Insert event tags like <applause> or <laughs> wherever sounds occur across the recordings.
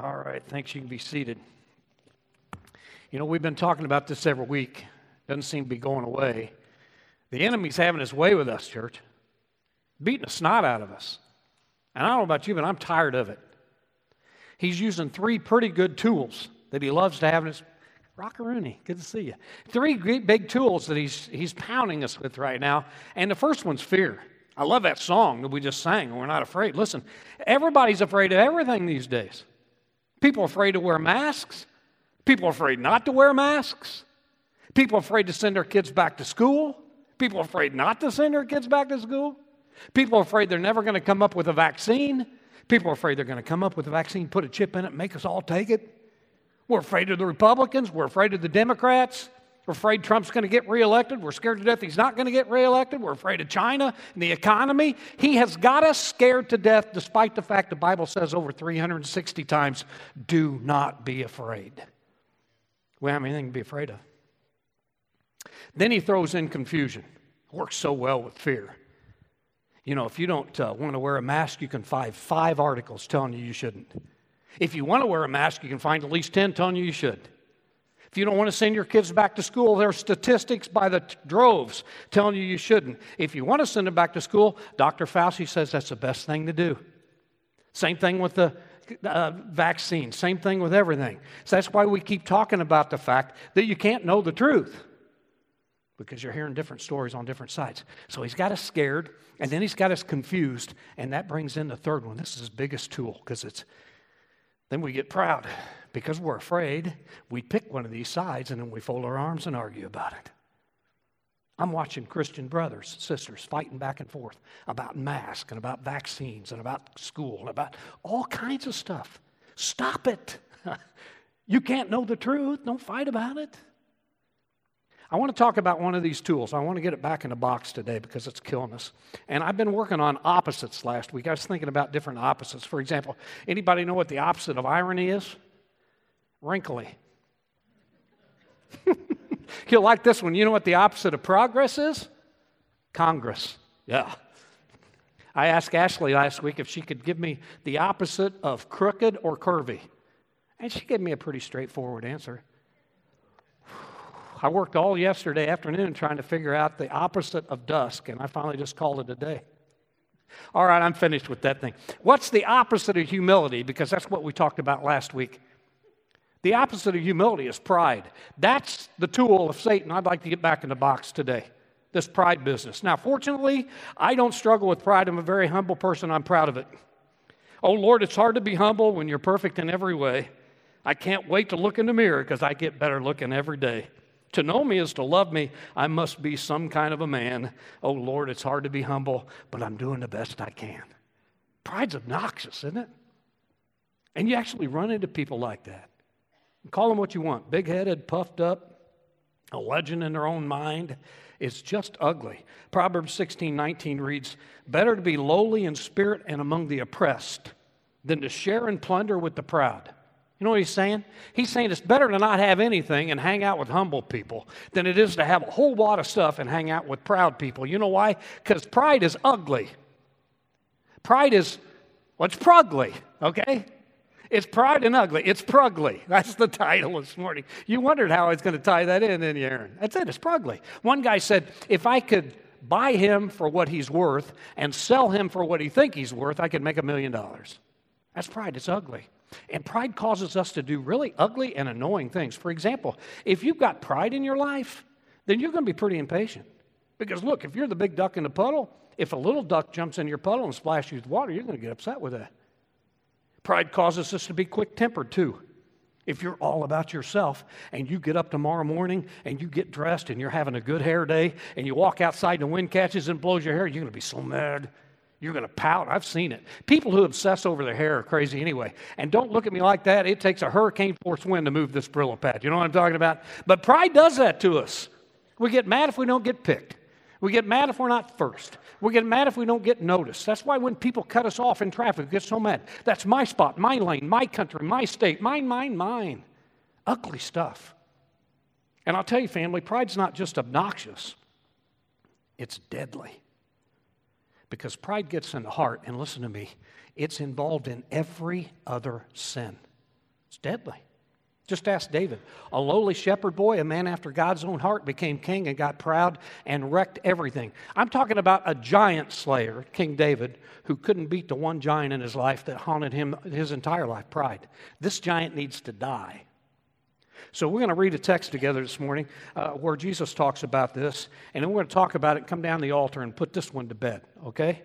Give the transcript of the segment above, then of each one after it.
All right, thanks. You can be seated. You know, we've been talking about this every week. Doesn't seem to be going away. The enemy's having his way with us, church, beating the snot out of us. And I don't know about you, but I'm tired of it. He's using three pretty good tools that he loves to have in his Rockaroonie, good to see you. Three great big tools that he's, he's pounding us with right now. And the first one's fear. I love that song that we just sang, We're Not Afraid. Listen, everybody's afraid of everything these days. People afraid to wear masks. People afraid not to wear masks. People afraid to send their kids back to school. People afraid not to send their kids back to school. People afraid they're never going to come up with a vaccine. People afraid they're going to come up with a vaccine, put a chip in it, make us all take it. We're afraid of the Republicans. We're afraid of the Democrats. We're afraid Trump's going to get reelected. We're scared to death he's not going to get reelected. We're afraid of China and the economy. He has got us scared to death, despite the fact the Bible says over 360 times, do not be afraid. We don't have anything to be afraid of. Then he throws in confusion. Works so well with fear. You know, if you don't uh, want to wear a mask, you can find five articles telling you you shouldn't. If you want to wear a mask, you can find at least 10 telling you you should. If you don't want to send your kids back to school, there are statistics by the droves telling you you shouldn't. If you want to send them back to school, Dr. Fauci says that's the best thing to do. Same thing with the uh, vaccine, same thing with everything. So that's why we keep talking about the fact that you can't know the truth because you're hearing different stories on different sides. So he's got us scared, and then he's got us confused, and that brings in the third one. This is his biggest tool because it's then we get proud because we're afraid. We pick one of these sides and then we fold our arms and argue about it. I'm watching Christian brothers, sisters fighting back and forth about masks and about vaccines and about school and about all kinds of stuff. Stop it. <laughs> you can't know the truth. Don't fight about it. I want to talk about one of these tools. I want to get it back in the box today because it's killing us. And I've been working on opposites last week. I was thinking about different opposites. For example, anybody know what the opposite of irony is? Wrinkly. <laughs> You'll like this one. You know what the opposite of progress is? Congress. Yeah. I asked Ashley last week if she could give me the opposite of crooked or curvy. And she gave me a pretty straightforward answer. I worked all yesterday afternoon trying to figure out the opposite of dusk, and I finally just called it a day. All right, I'm finished with that thing. What's the opposite of humility? Because that's what we talked about last week. The opposite of humility is pride. That's the tool of Satan. I'd like to get back in the box today. This pride business. Now, fortunately, I don't struggle with pride. I'm a very humble person. I'm proud of it. Oh, Lord, it's hard to be humble when you're perfect in every way. I can't wait to look in the mirror because I get better looking every day. To know me is to love me. I must be some kind of a man. Oh, Lord, it's hard to be humble, but I'm doing the best I can. Pride's obnoxious, isn't it? And you actually run into people like that. Call them what you want big headed, puffed up, a legend in their own mind. It's just ugly. Proverbs 16 19 reads, Better to be lowly in spirit and among the oppressed than to share and plunder with the proud. You know what he's saying? He's saying it's better to not have anything and hang out with humble people than it is to have a whole lot of stuff and hang out with proud people. You know why? Because pride is ugly. Pride is, well, prugly, okay? It's pride and ugly. It's prugly. <laughs> That's the title this morning. You wondered how I was going to tie that in, didn't you, Aaron? That's it. It's prugly. One guy said, if I could buy him for what he's worth and sell him for what he think he's worth, I could make a million dollars. That's pride. It's ugly. And pride causes us to do really ugly and annoying things. For example, if you've got pride in your life, then you're going to be pretty impatient. Because look, if you're the big duck in the puddle, if a little duck jumps in your puddle and splashes you with water, you're going to get upset with that. Pride causes us to be quick tempered too. If you're all about yourself and you get up tomorrow morning and you get dressed and you're having a good hair day and you walk outside and the wind catches and blows your hair, you're going to be so mad. You're going to pout. I've seen it. People who obsess over their hair are crazy anyway. And don't look at me like that. It takes a hurricane force wind to move this Brillo pad. You know what I'm talking about? But pride does that to us. We get mad if we don't get picked. We get mad if we're not first. We get mad if we don't get noticed. That's why when people cut us off in traffic, we get so mad. That's my spot, my lane, my country, my state, mine, mine, mine. Ugly stuff. And I'll tell you, family, pride's not just obnoxious, it's deadly. Because pride gets in the heart, and listen to me, it's involved in every other sin. It's deadly. Just ask David. A lowly shepherd boy, a man after God's own heart, became king and got proud and wrecked everything. I'm talking about a giant slayer, King David, who couldn't beat the one giant in his life that haunted him his entire life pride. This giant needs to die. So we're going to read a text together this morning uh, where Jesus talks about this, and then we're going to talk about it, come down the altar, and put this one to bed, okay?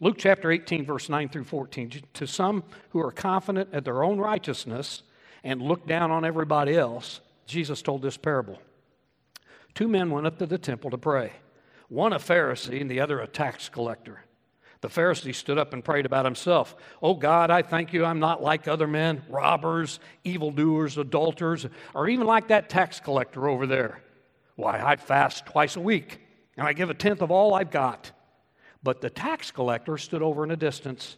Luke chapter 18, verse 9 through 14. To some who are confident at their own righteousness, and look down on everybody else, Jesus told this parable. Two men went up to the temple to pray, one a Pharisee and the other a tax collector. The Pharisee stood up and prayed about himself. Oh God, I thank you I'm not like other men, robbers, evildoers, adulterers, or even like that tax collector over there. Why, I fast twice a week, and I give a tenth of all I've got. But the tax collector stood over in a distance.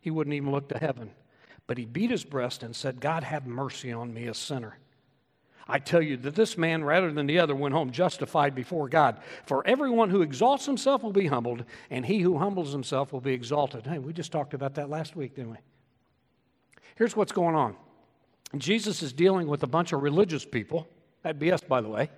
He wouldn't even look to heaven. But he beat his breast and said, God, have mercy on me, a sinner. I tell you that this man, rather than the other, went home justified before God. For everyone who exalts himself will be humbled, and he who humbles himself will be exalted. Hey, we just talked about that last week, didn't we? Here's what's going on Jesus is dealing with a bunch of religious people. That'd be us, by the way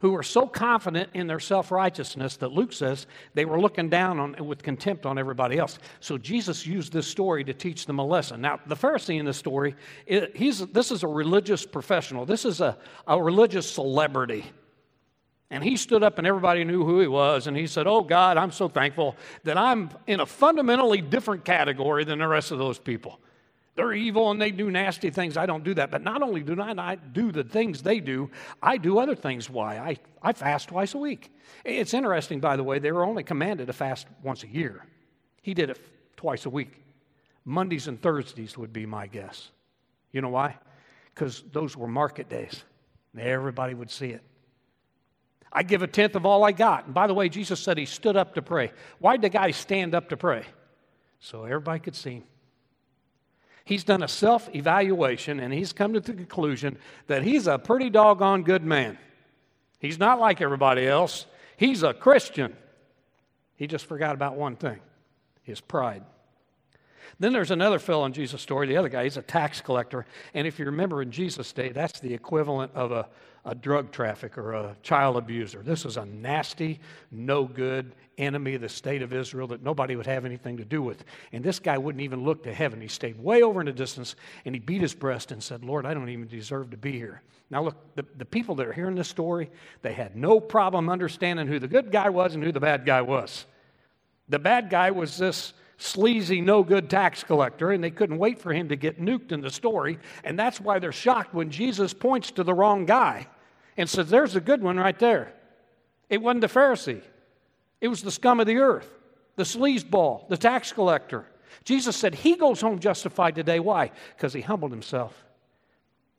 who were so confident in their self righteousness that Luke says they were looking down on, with contempt on everybody else. So Jesus used this story to teach them a lesson. Now, the Pharisee in this story, he's, this is a religious professional, this is a, a religious celebrity. And he stood up and everybody knew who he was. And he said, Oh God, I'm so thankful that I'm in a fundamentally different category than the rest of those people. They're evil and they do nasty things. I don't do that. But not only do I do the things they do, I do other things. Why? I, I fast twice a week. It's interesting, by the way, they were only commanded to fast once a year. He did it twice a week. Mondays and Thursdays would be my guess. You know why? Because those were market days. Everybody would see it. I give a tenth of all I got. And by the way, Jesus said he stood up to pray. Why'd the guy stand up to pray? So everybody could see him. He's done a self evaluation and he's come to the conclusion that he's a pretty doggone good man. He's not like everybody else, he's a Christian. He just forgot about one thing his pride. Then there's another fellow in Jesus' story. The other guy, he's a tax collector. And if you remember in Jesus' day, that's the equivalent of a, a drug trafficker, a child abuser. This was a nasty, no good enemy of the state of Israel that nobody would have anything to do with. And this guy wouldn't even look to heaven. He stayed way over in the distance and he beat his breast and said, Lord, I don't even deserve to be here. Now, look, the, the people that are hearing this story, they had no problem understanding who the good guy was and who the bad guy was. The bad guy was this sleazy, no good tax collector, and they couldn't wait for him to get nuked in the story. And that's why they're shocked when Jesus points to the wrong guy and says, There's a good one right there. It wasn't the Pharisee, it was the scum of the earth, the sleazeball, the tax collector. Jesus said he goes home justified today. Why? Because he humbled himself,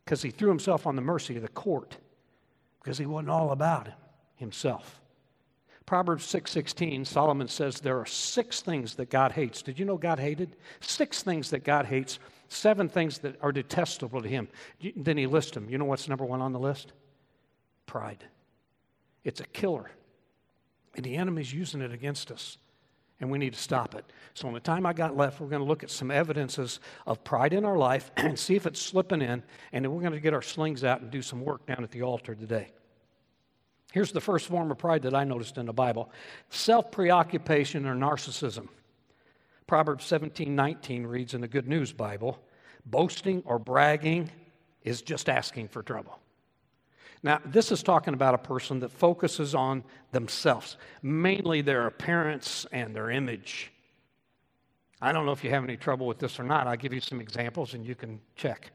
because he threw himself on the mercy of the court, because he wasn't all about himself. Proverbs 6:16, Solomon says there are six things that God hates. Did you know God hated? Six things that God hates, seven things that are detestable to him. Then he lists them. You know what's number one on the list? Pride. It's a killer. And the enemy's using it against us. And we need to stop it. So, in the time I got left, we're going to look at some evidences of pride in our life <clears throat> and see if it's slipping in. And then we're going to get our slings out and do some work down at the altar today. Here's the first form of pride that I noticed in the Bible self preoccupation or narcissism. Proverbs 17 19 reads in the Good News Bible boasting or bragging is just asking for trouble. Now, this is talking about a person that focuses on themselves, mainly their appearance and their image. I don't know if you have any trouble with this or not. I'll give you some examples and you can check.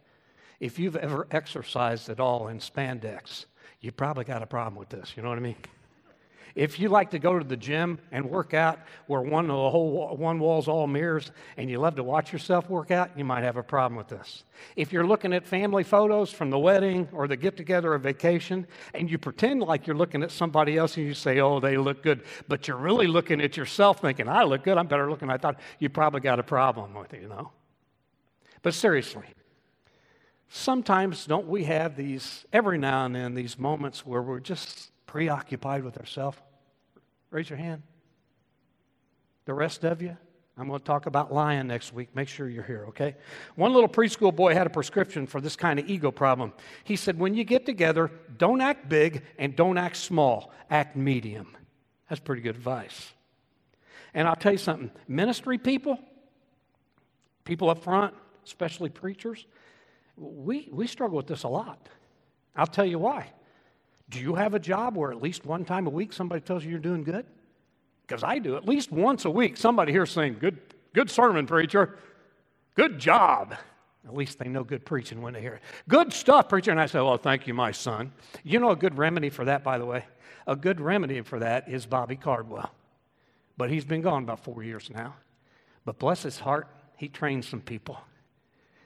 If you've ever exercised at all in spandex, you probably got a problem with this. You know what I mean? If you like to go to the gym and work out where one, the whole, one wall's all mirrors and you love to watch yourself work out, you might have a problem with this. If you're looking at family photos from the wedding or the get together or vacation and you pretend like you're looking at somebody else and you say, oh, they look good, but you're really looking at yourself thinking, I look good, I'm better looking. I thought you probably got a problem with it, you know? But seriously, sometimes don't we have these, every now and then, these moments where we're just preoccupied with ourselves? Raise your hand. The rest of you? I'm going to talk about lying next week. Make sure you're here, okay? One little preschool boy had a prescription for this kind of ego problem. He said, When you get together, don't act big and don't act small, act medium. That's pretty good advice. And I'll tell you something ministry people, people up front, especially preachers, we, we struggle with this a lot. I'll tell you why. Do you have a job where at least one time a week somebody tells you you're doing good? Because I do. At least once a week, somebody here saying, Good, good sermon, preacher. Good job. At least they know good preaching when they hear it. Good stuff, preacher. And I say, Well, thank you, my son. You know a good remedy for that, by the way? A good remedy for that is Bobby Cardwell. But he's been gone about four years now. But bless his heart, he trained some people.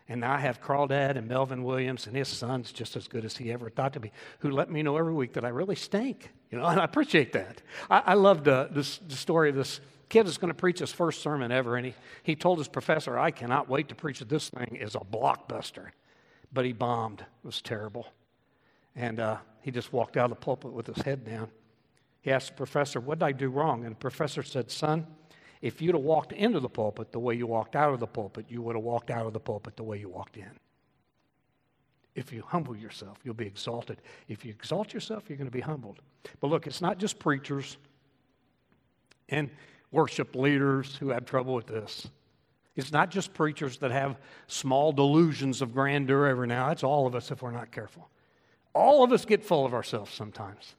And now I have Crawdad and Melvin Williams and his son's just as good as he ever thought to be, who let me know every week that I really stink. You know, <laughs> and I appreciate that. I, I loved this, the story of this kid that's going to preach his first sermon ever, and he, he told his professor, I cannot wait to preach this thing is a blockbuster. But he bombed. It was terrible. And uh, he just walked out of the pulpit with his head down. He asked the professor, What did I do wrong? And the professor said, Son, if you'd have walked into the pulpit the way you walked out of the pulpit, you would have walked out of the pulpit the way you walked in. If you humble yourself, you'll be exalted. If you exalt yourself, you're going to be humbled. But look, it's not just preachers and worship leaders who have trouble with this. It's not just preachers that have small delusions of grandeur every now. It's all of us if we're not careful. All of us get full of ourselves sometimes.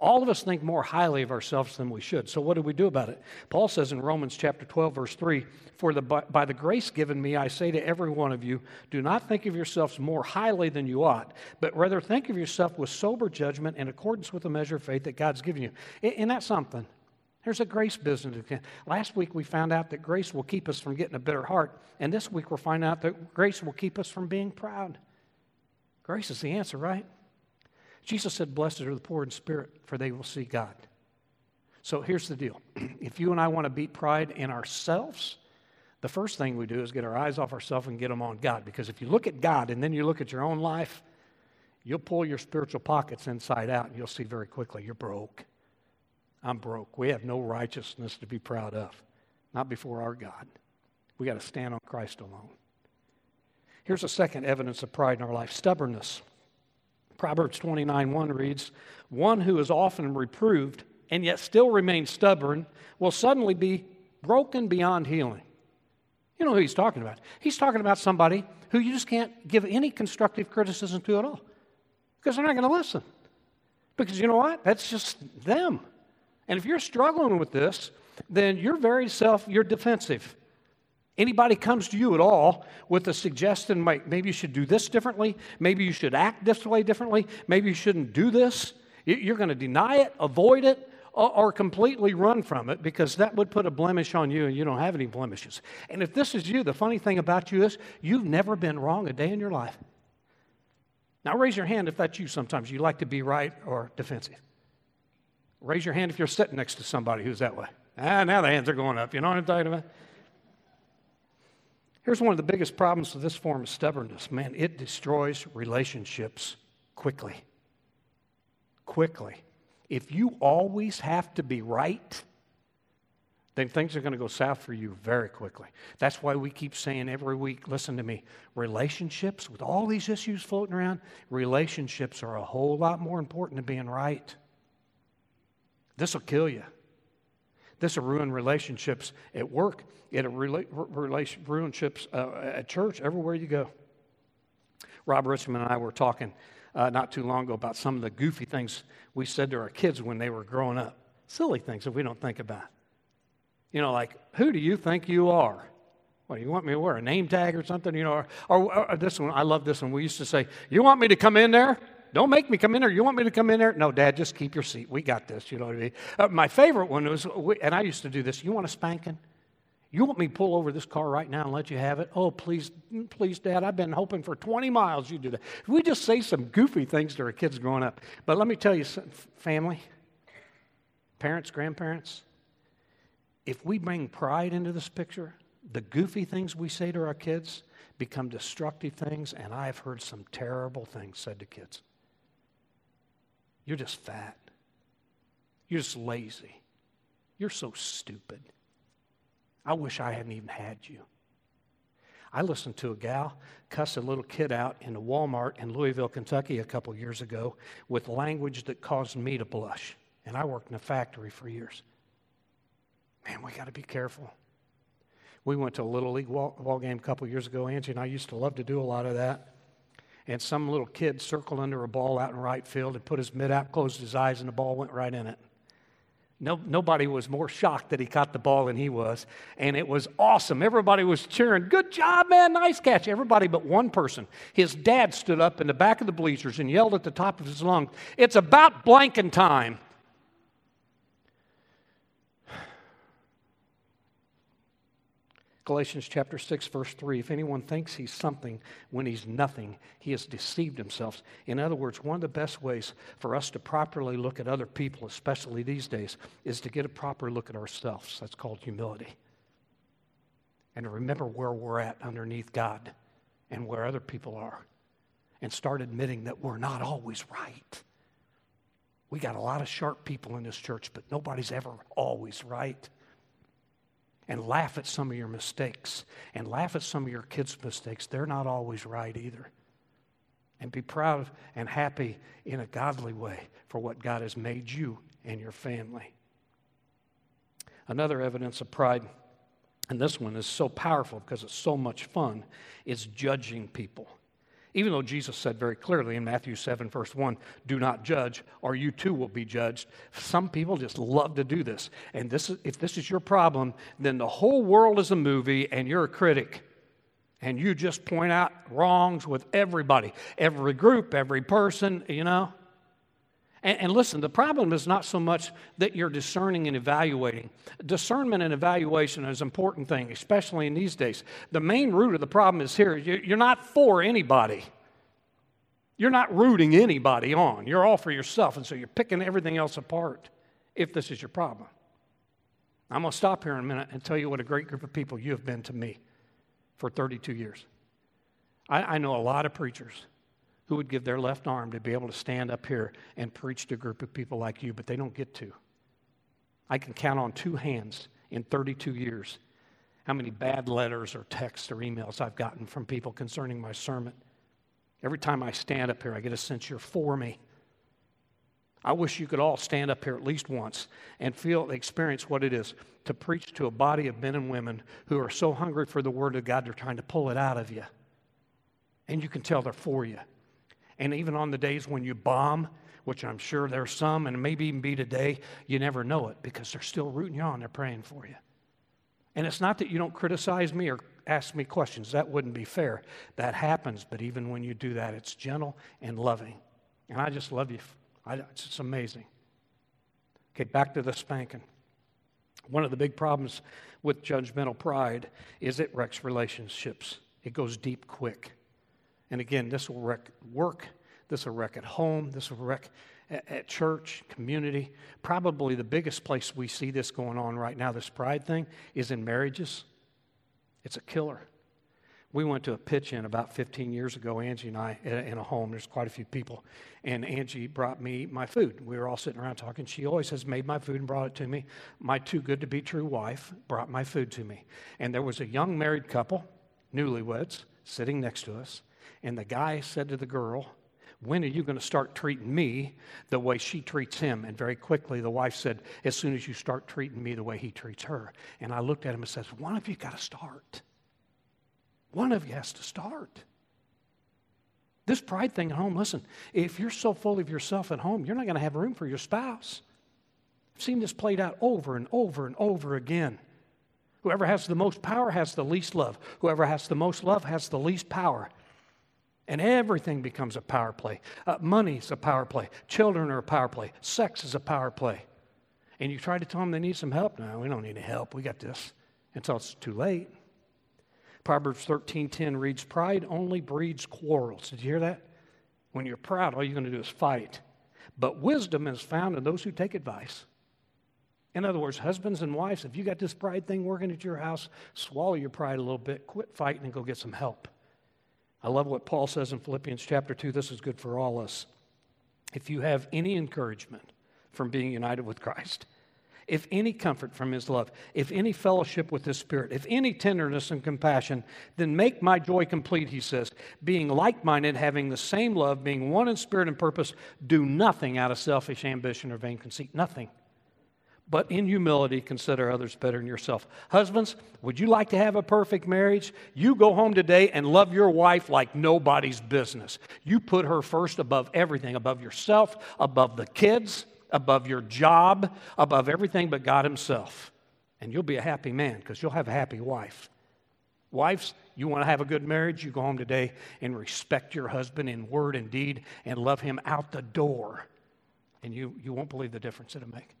All of us think more highly of ourselves than we should. So, what do we do about it? Paul says in Romans chapter 12, verse 3 For the, by the grace given me, I say to every one of you, do not think of yourselves more highly than you ought, but rather think of yourself with sober judgment in accordance with the measure of faith that God's given you. Isn't that something? There's a grace business. Last week we found out that grace will keep us from getting a bitter heart, and this week we're finding out that grace will keep us from being proud. Grace is the answer, right? Jesus said, Blessed are the poor in spirit, for they will see God. So here's the deal <clears throat> if you and I want to beat pride in ourselves, the first thing we do is get our eyes off ourselves and get them on God. Because if you look at God and then you look at your own life, you'll pull your spiritual pockets inside out and you'll see very quickly you're broke. I'm broke. We have no righteousness to be proud of, not before our God. We got to stand on Christ alone. Here's a second evidence of pride in our life stubbornness. Proverbs 29 1 reads, One who is often reproved and yet still remains stubborn will suddenly be broken beyond healing. You know who he's talking about? He's talking about somebody who you just can't give any constructive criticism to at all because they're not going to listen. Because you know what? That's just them. And if you're struggling with this, then you're very self, you're defensive. Anybody comes to you at all with a suggestion, maybe you should do this differently, maybe you should act this way differently, maybe you shouldn't do this, you're going to deny it, avoid it, or completely run from it because that would put a blemish on you and you don't have any blemishes. And if this is you, the funny thing about you is you've never been wrong a day in your life. Now, raise your hand if that's you sometimes. You like to be right or defensive. Raise your hand if you're sitting next to somebody who's that way. Ah, now the hands are going up. You know what I'm talking about? Here's one of the biggest problems with this form of stubbornness man, it destroys relationships quickly. Quickly. If you always have to be right, then things are going to go south for you very quickly. That's why we keep saying every week listen to me, relationships, with all these issues floating around, relationships are a whole lot more important than being right. This will kill you. This will ruin relationships at work. It'll relation, relationships uh, at church, everywhere you go. Rob Richmond and I were talking uh, not too long ago about some of the goofy things we said to our kids when they were growing up. Silly things that we don't think about. You know, like, who do you think you are? What, you want me to wear a name tag or something? You know, or, or, or this one, I love this one. We used to say, You want me to come in there? Don't make me come in there. You want me to come in there? No, Dad, just keep your seat. We got this. You know what I mean? Uh, my favorite one was, and I used to do this. You want a spanking? You want me to pull over this car right now and let you have it? Oh, please, please, Dad. I've been hoping for 20 miles you do that. We just say some goofy things to our kids growing up. But let me tell you, family, parents, grandparents, if we bring pride into this picture, the goofy things we say to our kids become destructive things, and I've heard some terrible things said to kids. You're just fat. You're just lazy. You're so stupid. I wish I hadn't even had you. I listened to a gal cuss a little kid out in a Walmart in Louisville, Kentucky a couple years ago with language that caused me to blush. And I worked in a factory for years. Man, we got to be careful. We went to a Little League ball, ball game a couple years ago. Angie and I used to love to do a lot of that. And some little kid circled under a ball out in right field and put his mitt out, closed his eyes, and the ball went right in it. No, nobody was more shocked that he caught the ball than he was. And it was awesome. Everybody was cheering, Good job, man, nice catch. Everybody but one person. His dad stood up in the back of the bleachers and yelled at the top of his lungs, It's about blanking time. Galatians chapter 6, verse 3 If anyone thinks he's something when he's nothing, he has deceived himself. In other words, one of the best ways for us to properly look at other people, especially these days, is to get a proper look at ourselves. That's called humility. And to remember where we're at underneath God and where other people are. And start admitting that we're not always right. We got a lot of sharp people in this church, but nobody's ever always right and laugh at some of your mistakes and laugh at some of your kids' mistakes. They're not always right either. And be proud and happy in a godly way for what God has made you and your family. Another evidence of pride, and this one is so powerful because it's so much fun, is judging people. Even though Jesus said very clearly in Matthew 7, verse 1, do not judge, or you too will be judged. Some people just love to do this. And this is, if this is your problem, then the whole world is a movie and you're a critic. And you just point out wrongs with everybody, every group, every person, you know. And, and, listen, the problem is not so much that you're discerning and evaluating. Discernment and evaluation is an important thing, especially in these days. The main root of the problem is here you're not for anybody. You're not rooting anybody on. You're all for yourself, and so you're picking everything else apart if this is your problem. I'm going to stop here in a minute and tell you what a great group of people you have been to me for 32 years. I, I know a lot of preachers who would give their left arm to be able to stand up here and preach to a group of people like you, but they don't get to. I can count on two hands in 32 years how many bad letters or texts or emails I've gotten from people concerning my sermon. Every time I stand up here, I get a sense you're for me. I wish you could all stand up here at least once and feel, experience what it is to preach to a body of men and women who are so hungry for the Word of God, they're trying to pull it out of you. And you can tell they're for you. And even on the days when you bomb, which I'm sure there's some, and maybe even be today, you never know it because they're still rooting you on. They're praying for you. And it's not that you don't criticize me or ask me questions. That wouldn't be fair. That happens, but even when you do that, it's gentle and loving. And I just love you. I, it's just amazing. Okay, back to the spanking. One of the big problems with judgmental pride is it wrecks relationships. It goes deep quick. And again, this will wreck work, this will wreck at home, this will wreck at, at church, community. Probably the biggest place we see this going on right now, this pride thing, is in marriages. It's a killer. We went to a pitch in about 15 years ago, Angie and I, in a home. There's quite a few people. And Angie brought me my food. We were all sitting around talking. She always has made my food and brought it to me. My too good to be true wife brought my food to me. And there was a young married couple, newlyweds, sitting next to us. And the guy said to the girl, When are you going to start treating me the way she treats him? And very quickly, the wife said, As soon as you start treating me the way he treats her. And I looked at him and said, One of you got to start. One of you has to start. This pride thing at home, listen, if you're so full of yourself at home, you're not going to have room for your spouse. I've seen this played out over and over and over again. Whoever has the most power has the least love. Whoever has the most love has the least power. And everything becomes a power play. Uh, money's a power play. Children are a power play. Sex is a power play. And you try to tell them they need some help. No, we don't need any help. We got this. Until it's too late. Proverbs 13:10 reads, Pride only breeds quarrels. Did you hear that? When you're proud, all you're going to do is fight. But wisdom is found in those who take advice. In other words, husbands and wives, if you got this pride thing working at your house, swallow your pride a little bit, quit fighting, and go get some help. I love what Paul says in Philippians chapter 2. This is good for all us. If you have any encouragement from being united with Christ, if any comfort from his love, if any fellowship with his spirit, if any tenderness and compassion, then make my joy complete, he says, being like minded, having the same love, being one in spirit and purpose, do nothing out of selfish ambition or vain conceit. Nothing. But in humility, consider others better than yourself. Husbands, would you like to have a perfect marriage? You go home today and love your wife like nobody's business. You put her first above everything, above yourself, above the kids above your job, above everything but God Himself. And you'll be a happy man because you'll have a happy wife. Wives, you want to have a good marriage? You go home today and respect your husband in word and deed and love him out the door. And you, you won't believe the difference it'll make.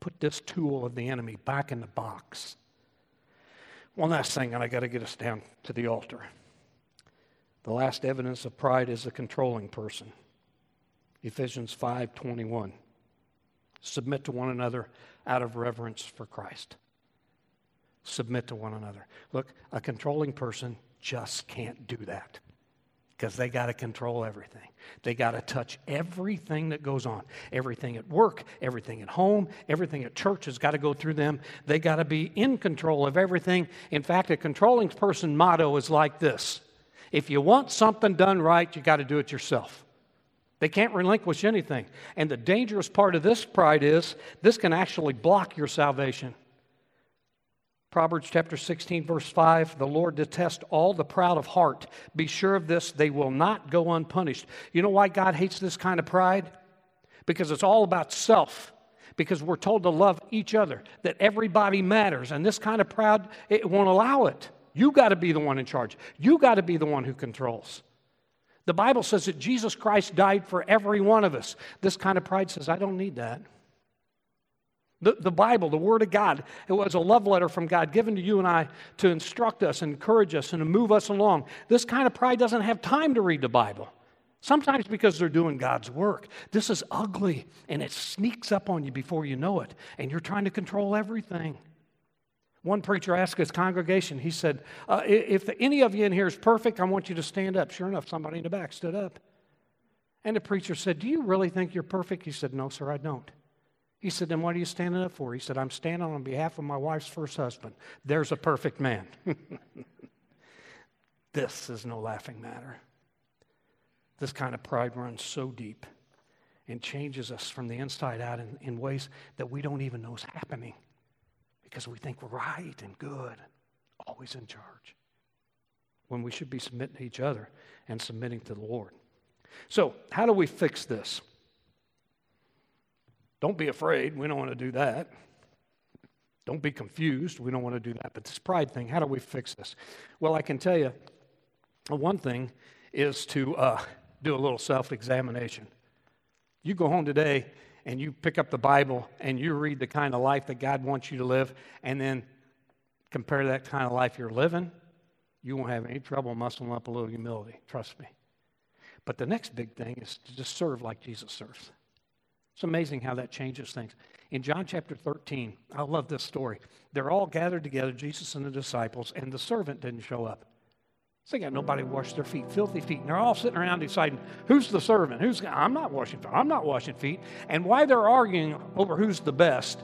Put this tool of the enemy back in the box. One last thing, and I got to get us down to the altar. The last evidence of pride is a controlling person. Ephesians 5:21. Submit to one another out of reverence for Christ. Submit to one another. Look, a controlling person just can't do that because they got to control everything. They got to touch everything that goes on. Everything at work, everything at home, everything at church has got to go through them. They got to be in control of everything. In fact, a controlling person motto is like this If you want something done right, you got to do it yourself. They can't relinquish anything. And the dangerous part of this pride is this can actually block your salvation. Proverbs chapter 16, verse 5 The Lord detests all the proud of heart. Be sure of this, they will not go unpunished. You know why God hates this kind of pride? Because it's all about self. Because we're told to love each other, that everybody matters. And this kind of pride, it won't allow it. You got to be the one in charge, you got to be the one who controls. The Bible says that Jesus Christ died for every one of us. This kind of pride says, I don't need that. The, the Bible, the Word of God, it was a love letter from God given to you and I to instruct us, encourage us, and to move us along. This kind of pride doesn't have time to read the Bible. Sometimes because they're doing God's work. This is ugly and it sneaks up on you before you know it, and you're trying to control everything. One preacher asked his congregation, he said, uh, If any of you in here is perfect, I want you to stand up. Sure enough, somebody in the back stood up. And the preacher said, Do you really think you're perfect? He said, No, sir, I don't. He said, Then what are you standing up for? He said, I'm standing on behalf of my wife's first husband. There's a perfect man. <laughs> this is no laughing matter. This kind of pride runs so deep and changes us from the inside out in, in ways that we don't even know is happening because we think we're right and good, always in charge, when we should be submitting to each other and submitting to the Lord. So, how do we fix this? Don't be afraid. We don't want to do that. Don't be confused. We don't want to do that. But this pride thing, how do we fix this? Well, I can tell you one thing is to uh, do a little self examination. You go home today and you pick up the Bible and you read the kind of life that God wants you to live, and then compare that kind of life you're living, you won't have any trouble muscling up a little humility. Trust me. But the next big thing is to just serve like Jesus serves. It's amazing how that changes things. In John chapter 13, I love this story. They're all gathered together, Jesus and the disciples, and the servant didn't show up. So they got nobody to wash their feet, filthy feet. And they're all sitting around deciding who's the servant, who's I'm not washing feet, I'm not washing feet. And why they're arguing over who's the best,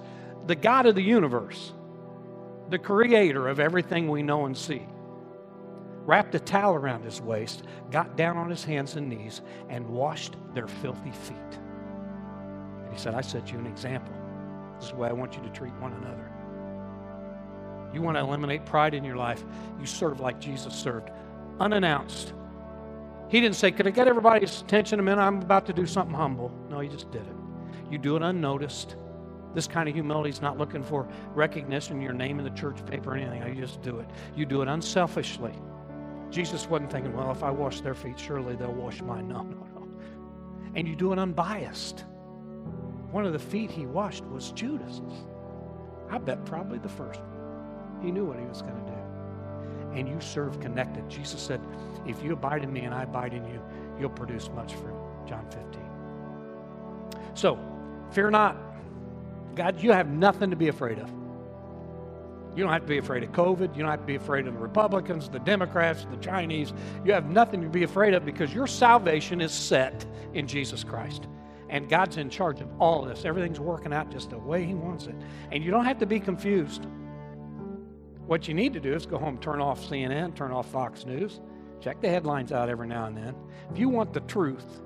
the God of the universe, the creator of everything we know and see, wrapped a towel around his waist, got down on his hands and knees, and washed their filthy feet. He said, I set you an example. This is the way I want you to treat one another. You want to eliminate pride in your life, you serve like Jesus served unannounced. He didn't say, Could I get everybody's attention a minute? I'm about to do something humble. No, he just did it. You do it unnoticed. This kind of humility is not looking for recognition, your name in the church paper, or anything. You just do it. You do it unselfishly. Jesus wasn't thinking, well, if I wash their feet, surely they'll wash mine. No, no, no. And you do it unbiased. One of the feet he washed was Judas's. I bet probably the first. He knew what he was going to do and you serve connected. Jesus said, If you abide in me and I abide in you, you'll produce much fruit. John 15. So, fear not. God, you have nothing to be afraid of. You don't have to be afraid of COVID. You don't have to be afraid of the Republicans, the Democrats, the Chinese. You have nothing to be afraid of because your salvation is set in Jesus Christ. And God's in charge of all of this. Everything's working out just the way He wants it. And you don't have to be confused. What you need to do is go home, turn off CNN, turn off Fox News, check the headlines out every now and then. If you want the truth,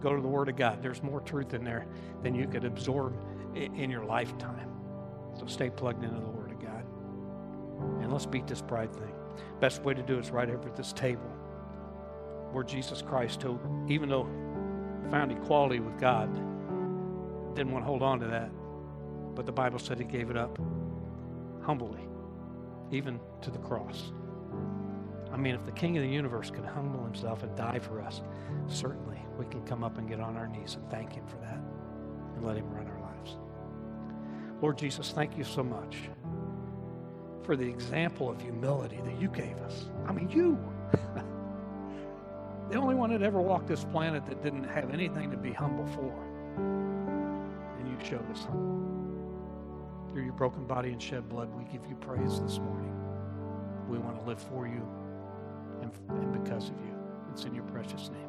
go to the Word of God. There's more truth in there than you could absorb in your lifetime. So stay plugged into the Word of God. And let's beat this pride thing. Best way to do it is right over at this table where Jesus Christ, who, even though found equality with God, didn't want to hold on to that. But the Bible said he gave it up humbly, even to the cross. I mean, if the King of the universe could humble himself and die for us, certainly we can come up and get on our knees and thank him for that and let him run our lives. Lord Jesus, thank you so much for the example of humility that you gave us. I mean, you. <laughs> the only one that ever walked this planet that didn't have anything to be humble for. And you showed us Through your broken body and shed blood, we give you praise this morning. We want to live for you and, and because of you. It's in your precious name.